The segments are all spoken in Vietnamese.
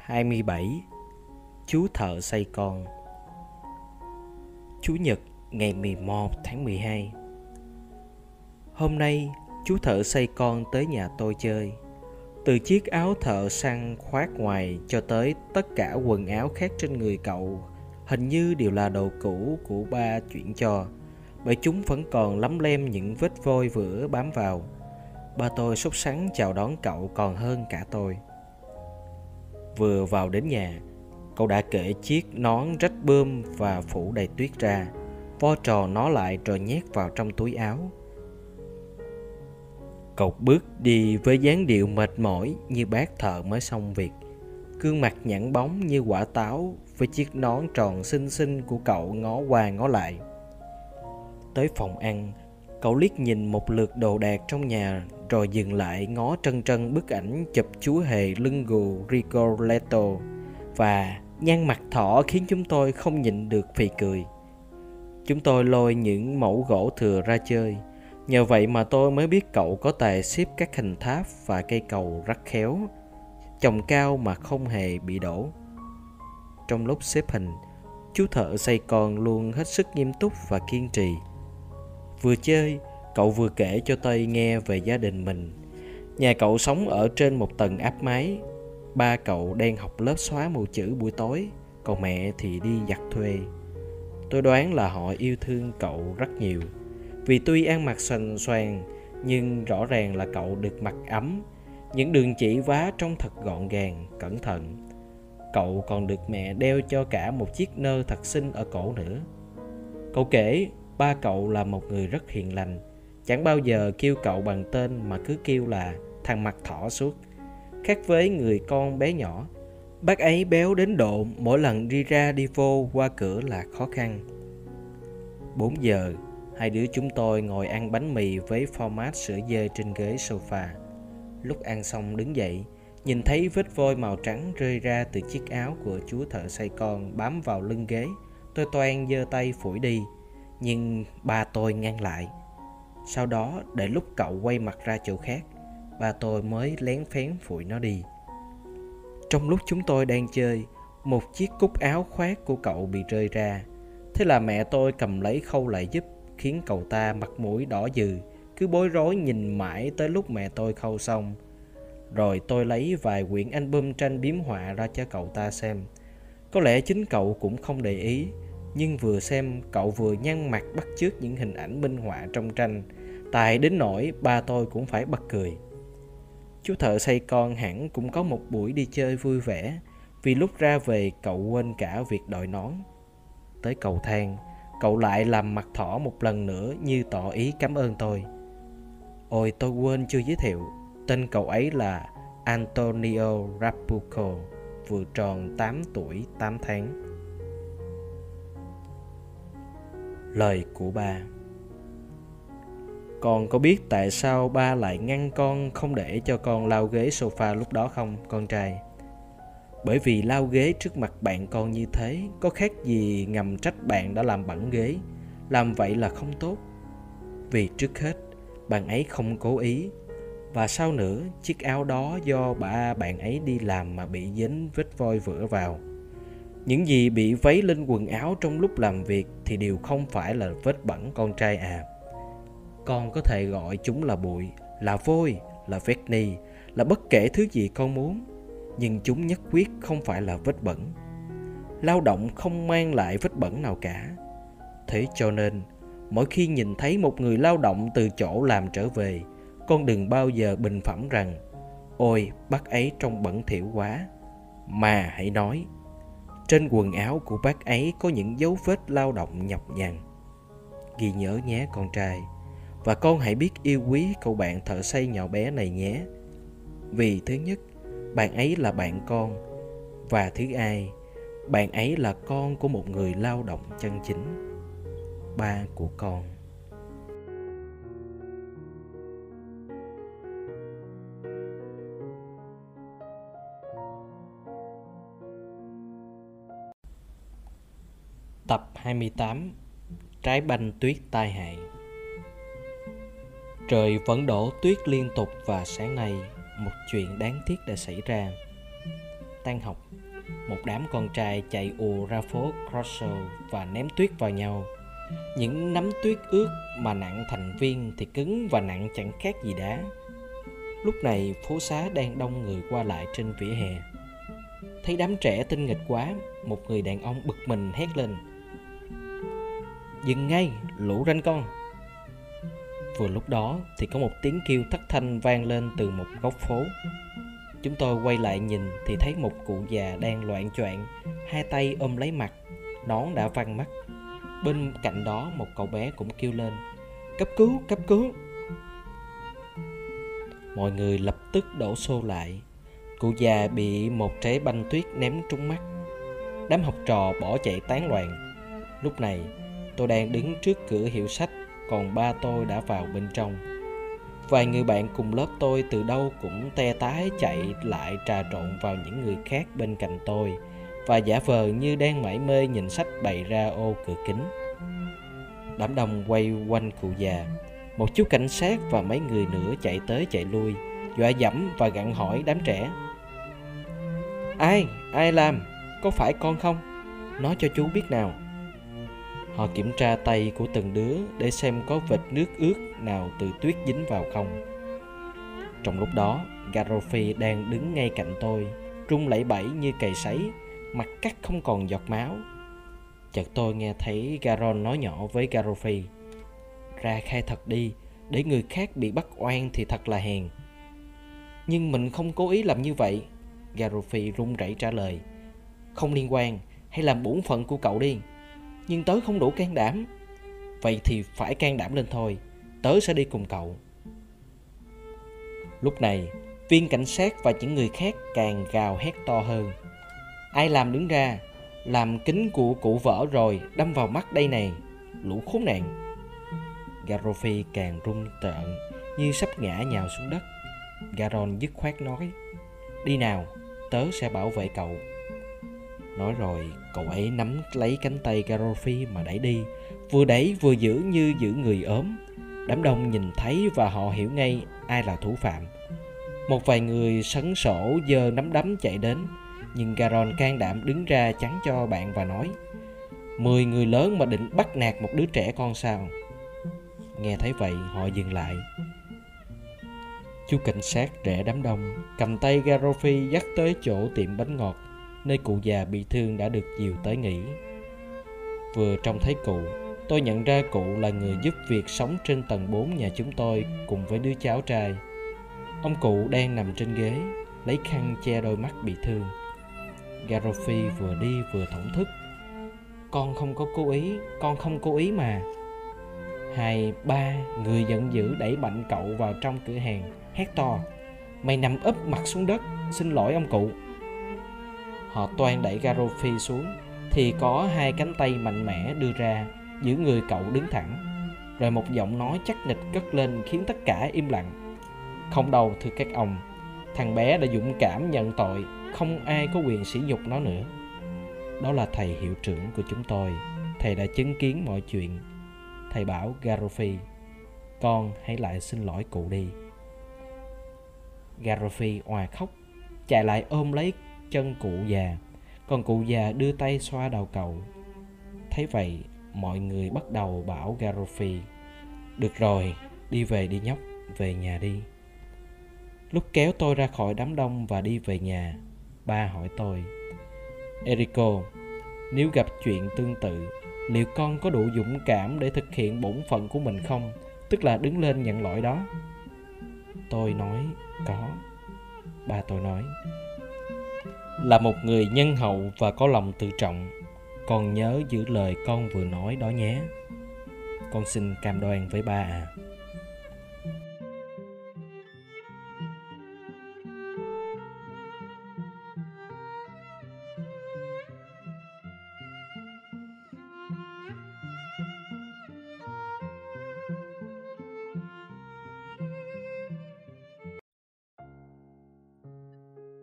27 Chú thợ xây con Chủ nhật, ngày 11 tháng 12 Hôm nay, chú thợ xây con tới nhà tôi chơi. Từ chiếc áo thợ săn khoác ngoài cho tới tất cả quần áo khác trên người cậu, Hình như đều là đồ cũ của ba chuyển cho Bởi chúng vẫn còn lấm lem những vết vôi vữa bám vào. Ba tôi sốt sắng chào đón cậu còn hơn cả tôi. Vừa vào đến nhà, cậu đã kể chiếc nón rách bơm và phủ đầy tuyết ra, vo trò nó lại rồi nhét vào trong túi áo. Cậu bước đi với dáng điệu mệt mỏi như bác thợ mới xong việc. Gương mặt nhẵn bóng như quả táo với chiếc nón tròn xinh xinh của cậu ngó qua ngó lại. Tới phòng ăn, cậu liếc nhìn một lượt đồ đạc trong nhà rồi dừng lại ngó trân trân bức ảnh chụp chú hề lưng gù Rigoletto và nhan mặt thỏ khiến chúng tôi không nhịn được phì cười. Chúng tôi lôi những mẫu gỗ thừa ra chơi. Nhờ vậy mà tôi mới biết cậu có tài xếp các hình tháp và cây cầu rất khéo, trồng cao mà không hề bị đổ. Trong lúc xếp hình, chú thợ xây con luôn hết sức nghiêm túc và kiên trì. Vừa chơi, cậu vừa kể cho Tây nghe về gia đình mình. Nhà cậu sống ở trên một tầng áp máy Ba cậu đang học lớp xóa mù chữ buổi tối, còn mẹ thì đi giặt thuê. Tôi đoán là họ yêu thương cậu rất nhiều. Vì tuy ăn mặc xoành xoàng, nhưng rõ ràng là cậu được mặc ấm, những đường chỉ vá trông thật gọn gàng, cẩn thận. Cậu còn được mẹ đeo cho cả một chiếc nơ thật xinh ở cổ nữa. Cậu kể ba cậu là một người rất hiền lành, chẳng bao giờ kêu cậu bằng tên mà cứ kêu là thằng mặt thỏ suốt. Khác với người con bé nhỏ bác ấy béo đến độ mỗi lần đi ra đi vô qua cửa là khó khăn. 4 giờ hai đứa chúng tôi ngồi ăn bánh mì với format sữa dê trên ghế sofa. Lúc ăn xong đứng dậy nhìn thấy vết vôi màu trắng rơi ra từ chiếc áo của chú thợ xây con bám vào lưng ghế tôi toan giơ tay phủi đi nhưng ba tôi ngăn lại. Sau đó, để lúc cậu quay mặt ra chỗ khác, ba tôi mới lén phén phủi nó đi. Trong lúc chúng tôi đang chơi, một chiếc cúc áo khoác của cậu bị rơi ra. Thế là mẹ tôi cầm lấy khâu lại giúp, khiến cậu ta mặt mũi đỏ dừ, cứ bối rối nhìn mãi tới lúc mẹ tôi khâu xong. Rồi tôi lấy vài quyển album tranh biếm họa ra cho cậu ta xem. Có lẽ chính cậu cũng không để ý nhưng vừa xem, cậu vừa nhăn mặt bắt chước những hình ảnh minh họa trong tranh. Tài đến nỗi ba tôi cũng phải bật cười. Chú thợ xây con hẳn cũng có một buổi đi chơi vui vẻ, vì lúc ra về cậu quên cả việc đội nón. Tới cầu thang, cậu lại làm mặt thỏ một lần nữa như tỏ ý cảm ơn tôi. Ôi, tôi quên chưa giới thiệu, tên cậu ấy là antonio rapuco vừa tròn 8 tuổi 8 tháng. Lời của ba. Con có biết tại sao ba lại ngăn con không để cho con lao ghế sofa lúc đó không, con trai? Bởi vì lao ghế trước mặt bạn con như thế, có khác gì ngầm trách bạn đã làm bẩn ghế. Làm vậy là không tốt. Vì trước hết, bạn ấy không cố ý. Và sau nữa, chiếc áo đó do ba bạn ấy đi làm mà bị dính vết voi vữa vào những gì bị vấy lên quần áo trong lúc làm việc thì đều không phải là vết bẩn con trai à. Con có thể gọi chúng là bụi, là vôi, là vết ni, là bất kể thứ gì con muốn, nhưng chúng nhất quyết không phải là vết bẩn. Lao động không mang lại vết bẩn nào cả. Thế cho nên, mỗi khi nhìn thấy một người lao động từ chỗ làm trở về, con đừng bao giờ bình phẩm rằng, ôi, bác ấy trông bẩn thỉu quá. Mà hãy nói trên quần áo của bác ấy có những dấu vết lao động nhọc nhằn. Ghi nhớ nhé con trai. Và con hãy biết yêu quý cậu bạn thợ xây nhỏ bé này nhé. Vì thứ nhất, bạn ấy là bạn con. Và thứ hai, bạn ấy là con của một người lao động chân chính. Ba của con. Tập 28 Trái banh tuyết tai hại. Trời vẫn đổ tuyết liên tục và sáng nay, một chuyện đáng tiếc đã xảy ra. tan học, một đám con trai chạy ùa ra phố Crosso và ném tuyết vào nhau. Những nắm tuyết ướt mà nặng thành viên thì cứng và nặng chẳng khác gì đá. Lúc này, phố xá đang đông người qua lại trên vỉa hè. Thấy đám trẻ tinh nghịch quá, một người đàn ông bực mình hét lên dừng ngay, lũ ranh con. Vừa lúc đó thì có một tiếng kêu thất thanh vang lên từ một góc phố. Chúng tôi quay lại nhìn thì thấy một cụ già đang loạn choạng, hai tay ôm lấy mặt, nón đã văng mắt. Bên cạnh đó một cậu bé cũng kêu lên, cấp cứu cấp cứu. Mọi người lập tức đổ xô lại. Cụ già bị một trái banh tuyết ném trúng mắt. Đám học trò bỏ chạy tán loạn. Lúc này tôi đang đứng trước cửa hiệu sách, còn ba tôi đã vào bên trong. Vài người bạn cùng lớp tôi từ đâu cũng te tái chạy lại trà trộn vào những người khác bên cạnh tôi, và giả vờ như đang mải mê nhìn sách bày ra ô cửa kính. Đám đông quay quanh cụ già. Một chú cảnh sát và mấy người nữa chạy tới chạy lui, dọa dẫm và gặn hỏi đám trẻ. Ai ai làm? Có phải con không? Nói cho chú biết nào họ kiểm tra tay của từng đứa để xem có vệt nước ướt nào từ tuyết dính vào không. Trong lúc đó garofi đang đứng ngay cạnh tôi trung lẫy bẫy như cày sấy, mặt cắt không còn giọt máu. Chợt tôi nghe thấy garon nói nhỏ với garofi ra khai thật đi, để người khác bị bắt oan thì thật là hèn. Nhưng mình không cố ý làm như vậy garofi run rẩy trả lời. Không liên quan hay làm bổn phận của cậu đi nhưng tớ không đủ can đảm. Vậy thì phải can đảm lên thôi. Tớ sẽ đi cùng cậu. Lúc này, viên cảnh sát và những người khác càng gào hét to hơn. Ai làm đứng ra, làm kính của cụ vỡ rồi đâm vào mắt đây này. Lũ khốn nạn. Garofi càng run tợn như sắp ngã nhào xuống đất. Garon dứt khoát nói, đi nào, tớ sẽ bảo vệ cậu nói rồi, cậu ấy nắm lấy cánh tay garofi mà đẩy đi. Vừa đẩy vừa giữ như giữ người ốm. Đám đông nhìn thấy và họ hiểu ngay ai là thủ phạm. Một vài người sấn sổ giờ nắm đấm chạy đến, nhưng garon can đảm đứng ra chắn cho bạn và nói, mười người lớn mà định bắt nạt một đứa trẻ con sao? Nghe thấy vậy, họ dừng lại. Chú cảnh sát rẽ đám đông, cầm tay garofi dắt tới chỗ tiệm bánh ngọt nơi cụ già bị thương đã được dìu tới nghỉ. Vừa trông thấy cụ, tôi nhận ra cụ là người giúp việc sống trên tầng 4 nhà chúng tôi cùng với đứa cháu trai. Ông cụ đang nằm trên ghế, lấy khăn che đôi mắt bị thương. Garofi vừa đi vừa thổn thức. Con không có cố ý, con không cố ý mà. Hai, ba, người giận dữ đẩy mạnh cậu vào trong cửa hàng, hét to, mày nằm úp mặt xuống đất, xin lỗi ông cụ họ toan đẩy garofi xuống, thì có hai cánh tay mạnh mẽ đưa ra, giữ người cậu đứng thẳng. Rồi một giọng nói chắc nịch cất lên khiến tất cả im lặng. Không đâu, thưa các ông, thằng bé đã dũng cảm nhận tội, không ai có quyền sỉ nhục nó nữa. Đó là thầy hiệu trưởng của chúng tôi. Thầy đã chứng kiến mọi chuyện. Thầy bảo garofi con hãy lại xin lỗi cụ đi. Garofi òa khóc, chạy lại ôm lấy chân cụ già còn cụ già đưa tay xoa đầu cậu thấy vậy mọi người bắt đầu bảo garofi được rồi đi về đi nhóc về nhà đi lúc kéo tôi ra khỏi đám đông và đi về nhà ba hỏi tôi Erico, nếu gặp chuyện tương tự, liệu con có đủ dũng cảm để thực hiện bổn phận của mình không? Tức là đứng lên nhận lỗi đó. Tôi nói, có. Ba tôi nói, là một người nhân hậu và có lòng tự trọng, con nhớ giữ lời con vừa nói đó nhé. Con xin cam đoan với ba à.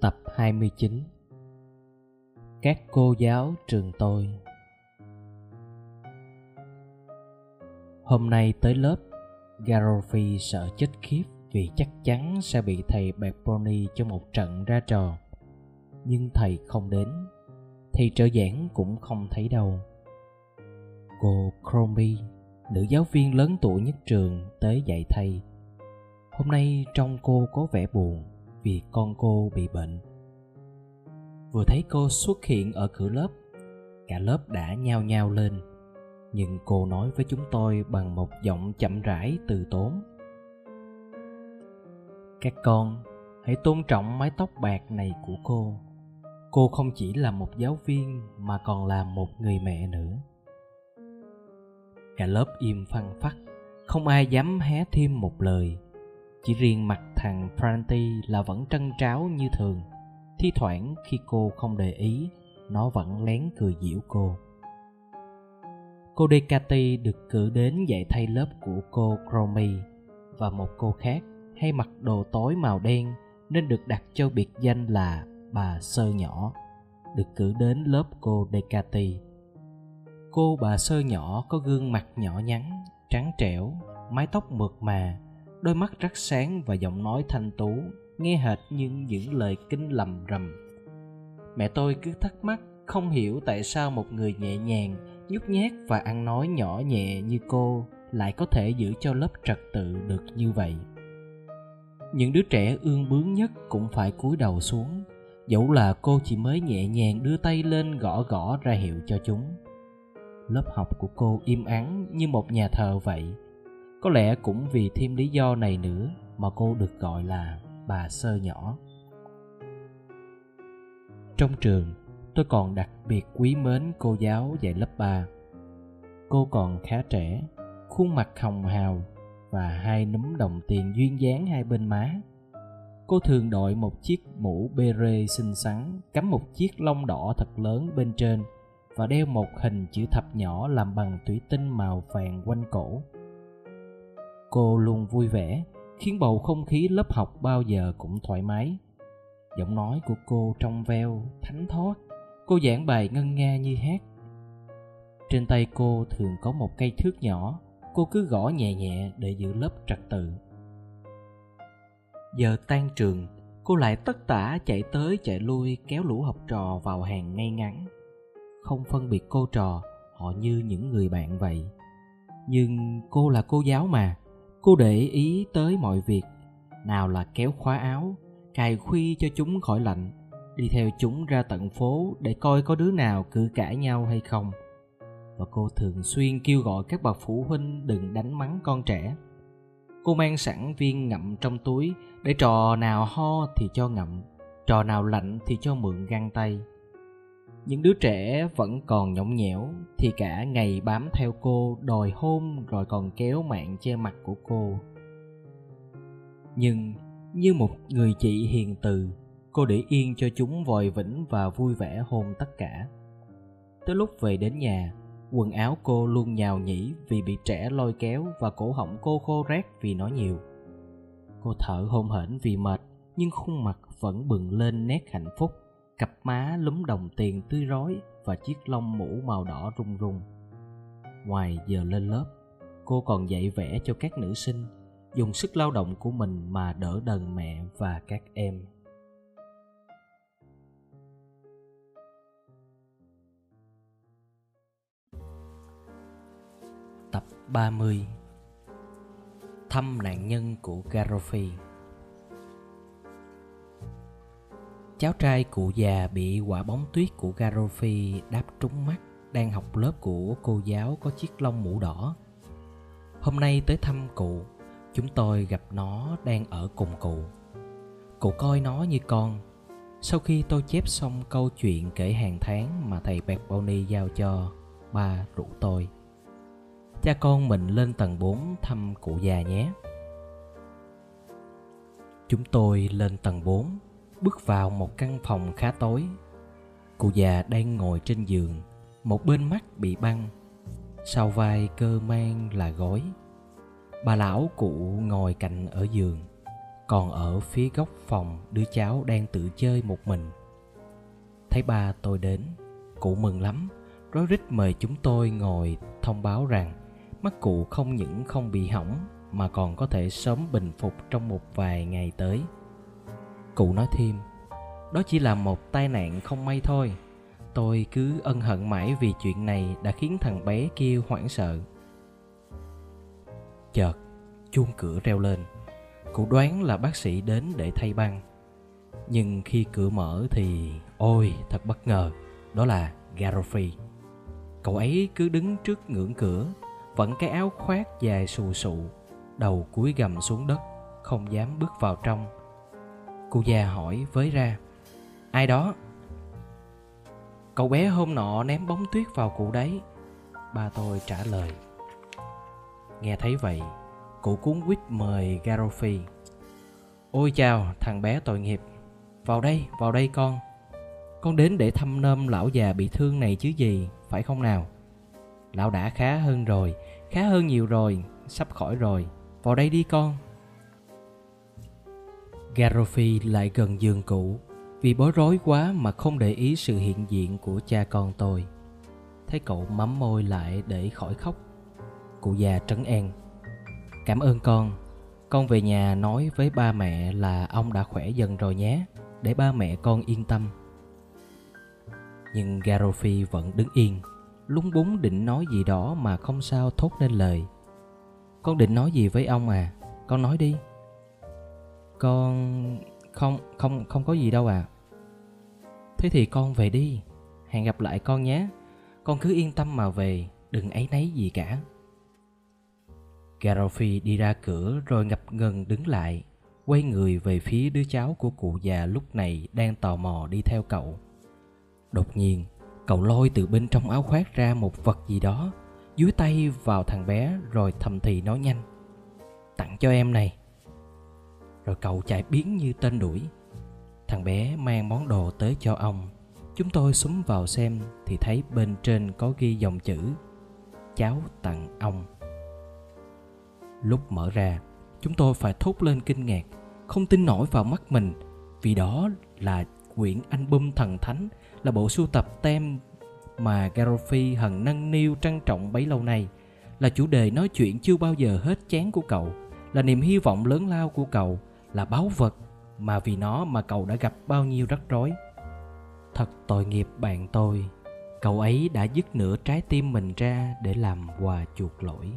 Tập 29 các cô giáo trường tôi. Hôm nay tới lớp, Garofi sợ chết khiếp vì chắc chắn sẽ bị thầy Bertoni cho một trận ra trò. nhưng thầy không đến thầy trợ giảng cũng không thấy đâu. Cô crombie nữ giáo viên lớn tuổi nhất trường tới dạy thầy. Hôm nay trông cô có vẻ buồn vì con cô bị bệnh vừa thấy cô xuất hiện ở cửa lớp. Cả lớp đã nhao nhao lên, nhưng cô nói với chúng tôi bằng một giọng chậm rãi từ tốn. Các con, hãy tôn trọng mái tóc bạc này của cô. Cô không chỉ là một giáo viên mà còn là một người mẹ nữa. Cả lớp im phăng phắc, không ai dám hé thêm một lời. Chỉ riêng mặt thằng Franti là vẫn trân tráo như thường thi thoảng khi cô không để ý nó vẫn lén cười giễu cô cô Decati được cử đến dạy thay lớp của cô Cromie và một cô khác hay mặc đồ tối màu đen nên được đặt cho biệt danh là bà sơ nhỏ được cử đến lớp cô Decati. Cô bà sơ nhỏ có gương mặt nhỏ nhắn, trắng trẻo, mái tóc mượt mà, đôi mắt rất sáng và giọng nói thanh tú, nghe hệt như những lời kinh lầm rầm. Mẹ tôi cứ thắc mắc không hiểu tại sao một người nhẹ nhàng, nhút nhát và ăn nói nhỏ nhẹ như cô lại có thể giữ cho lớp trật tự được như vậy những đứa trẻ ương bướng nhất cũng phải cúi đầu xuống dẫu là cô chỉ mới nhẹ nhàng đưa tay lên gõ gõ ra hiệu cho chúng lớp học của cô im ắng như một nhà thờ vậy có lẽ cũng vì thêm lý do này nữa mà cô được gọi là bà sơ nhỏ trong trường tôi còn đặc biệt quý mến cô giáo dạy lớp 3 cô còn khá trẻ khuôn mặt hồng hào và hai núm đồng tiền duyên dáng hai bên má. Cô thường đội một chiếc mũ bê rê xinh xắn, cắm một chiếc lông đỏ thật lớn bên trên và đeo một hình chữ thập nhỏ làm bằng thủy tinh màu vàng quanh cổ. Cô luôn vui vẻ, khiến bầu không khí lớp học bao giờ cũng thoải mái. Giọng nói của cô trong veo, thánh thót, cô giảng bài ngân nga như hát. Trên tay cô thường có một cây thước nhỏ cô cứ gõ nhẹ nhẹ để giữ lớp trật tự giờ tan trường cô lại tất tả chạy tới chạy lui kéo lũ học trò vào hàng ngay ngắn không phân biệt cô trò họ như những người bạn vậy nhưng cô là cô giáo mà cô để ý tới mọi việc, nào là kéo khóa áo, cài khuy cho chúng khỏi lạnh, đi theo chúng ra tận phố để coi có đứa nào cự cãi nhau hay không. Và cô thường xuyên kêu gọi các bậc phụ huynh đừng đánh mắng con trẻ. Cô mang sẵn viên ngậm trong túi để trò nào ho thì cho ngậm, trò nào lạnh thì cho mượn găng tay những đứa trẻ vẫn còn nhõng nhẽo thì cả ngày bám theo cô đòi hôn rồi còn kéo mạng che mặt của cô. Nhưng như một người chị hiền từ cô để yên cho chúng vòi vĩnh và vui vẻ hôn tất cả. Tới lúc về đến nhà Quần áo cô luôn nhào nhĩ vì bị trẻ lôi kéo và cổ họng cô khô rát vì nói nhiều. Cô thở hổn hển vì mệt nhưng khuôn mặt vẫn bừng lên nét hạnh phúc, cặp má lúm đồng tiền tươi rói và chiếc lông mũ màu đỏ rung rung. Ngoài giờ lên lớp, cô còn dạy vẽ cho các nữ sinh, dùng sức lao động của mình mà đỡ đần mẹ và các em. Tập 30 Thăm nạn nhân của Garofi Cháu trai cụ già bị quả bóng tuyết của Garofi đáp trúng mắt đang học lớp của cô giáo có chiếc lông mũ đỏ. Hôm nay tới thăm cụ, chúng tôi gặp nó đang ở cùng cụ. Cụ coi nó như con. Sau khi tôi chép xong câu chuyện kể hàng tháng mà thầy Pepponi giao cho, ba rủ tôi cha con mình lên tầng 4 thăm cụ già nhé. Chúng tôi lên tầng 4, bước vào một căn phòng khá tối. Cụ già đang ngồi trên giường, một bên mắt bị băng, sau vai cơ mang là gối. Bà lão cụ ngồi cạnh ở giường, còn ở phía góc phòng đứa cháu đang tự chơi một mình. Thấy ba tôi đến, cụ mừng lắm, rối rít mời chúng tôi ngồi thông báo rằng mắt cụ không những không bị hỏng mà còn có thể sớm bình phục trong một vài ngày tới cụ nói thêm, đó chỉ là một tai nạn không may thôi. Tôi cứ ân hận mãi vì chuyện này đã khiến thằng bé kia hoảng sợ. Chợt, chuông cửa reo lên. Cụ đoán là bác sĩ đến để thay băng. Nhưng khi cửa mở thì, ôi, thật bất ngờ, đó là Garofri cậu ấy cứ đứng trước ngưỡng cửa, vẫn cái áo khoác dài xù xụ, đầu cúi gầm xuống đất, không dám bước vào trong cụ già hỏi với ra. Ai đó? Cậu bé hôm nọ ném bóng tuyết vào cụ đấy. Ba tôi trả lời. Nghe thấy vậy, cụ cuốn quýt mời garofi ôi chào, thằng bé tội nghiệp. Vào đây vào đây con. Con đến để thăm nôm lão già bị thương này chứ gì, phải không nào? Lão đã khá hơn rồi, khá hơn nhiều rồi, sắp khỏi rồi. Vào đây đi con garofi lại gần giường cũ, vì bối rối quá mà không để ý sự hiện diện của cha con tôi. Thấy cậu mắm môi lại để khỏi khóc. Cụ già trấn an. Cảm ơn con. Con về nhà nói với ba mẹ là ông đã khỏe dần rồi nhé. Để ba mẹ con yên tâm. Nhưng garofi vẫn đứng yên. Lúng búng định nói gì đó mà không sao thốt nên lời. Con định nói gì với ông à? Con nói đi con không không không có gì đâu à thế thì con về đi. Hẹn gặp lại con nhé. Con cứ yên tâm mà về. Đừng ấy nấy gì cả. Garofi đi ra cửa rồi ngập ngừng đứng lại, quay người về phía đứa cháu của cụ già lúc này đang tò mò đi theo cậu. Đột nhiên, cậu lôi từ bên trong áo khoác ra một vật gì đó dưới tay vào thằng bé rồi thầm thì nói nhanh. Tặng cho em này rồi cậu chạy biến như tên đuổi. Thằng bé mang món đồ tới cho ông. Chúng tôi súng vào xem thì thấy bên trên có ghi dòng chữ, cháu tặng ông. Lúc mở ra, chúng tôi phải thốt lên kinh ngạc, không tin nổi vào mắt mình. Vì đó là quyển album thần thánh, là bộ sưu tập tem mà Garofi hằng nâng niu trân trọng bấy lâu nay. Là chủ đề nói chuyện chưa bao giờ hết chán của cậu, là niềm hy vọng lớn lao của cậu là báu vật mà vì nó mà cậu đã gặp bao nhiêu rắc rối. Thật tội nghiệp bạn tôi, cậu ấy đã dứt nửa trái tim mình ra để làm quà chuộc lỗi.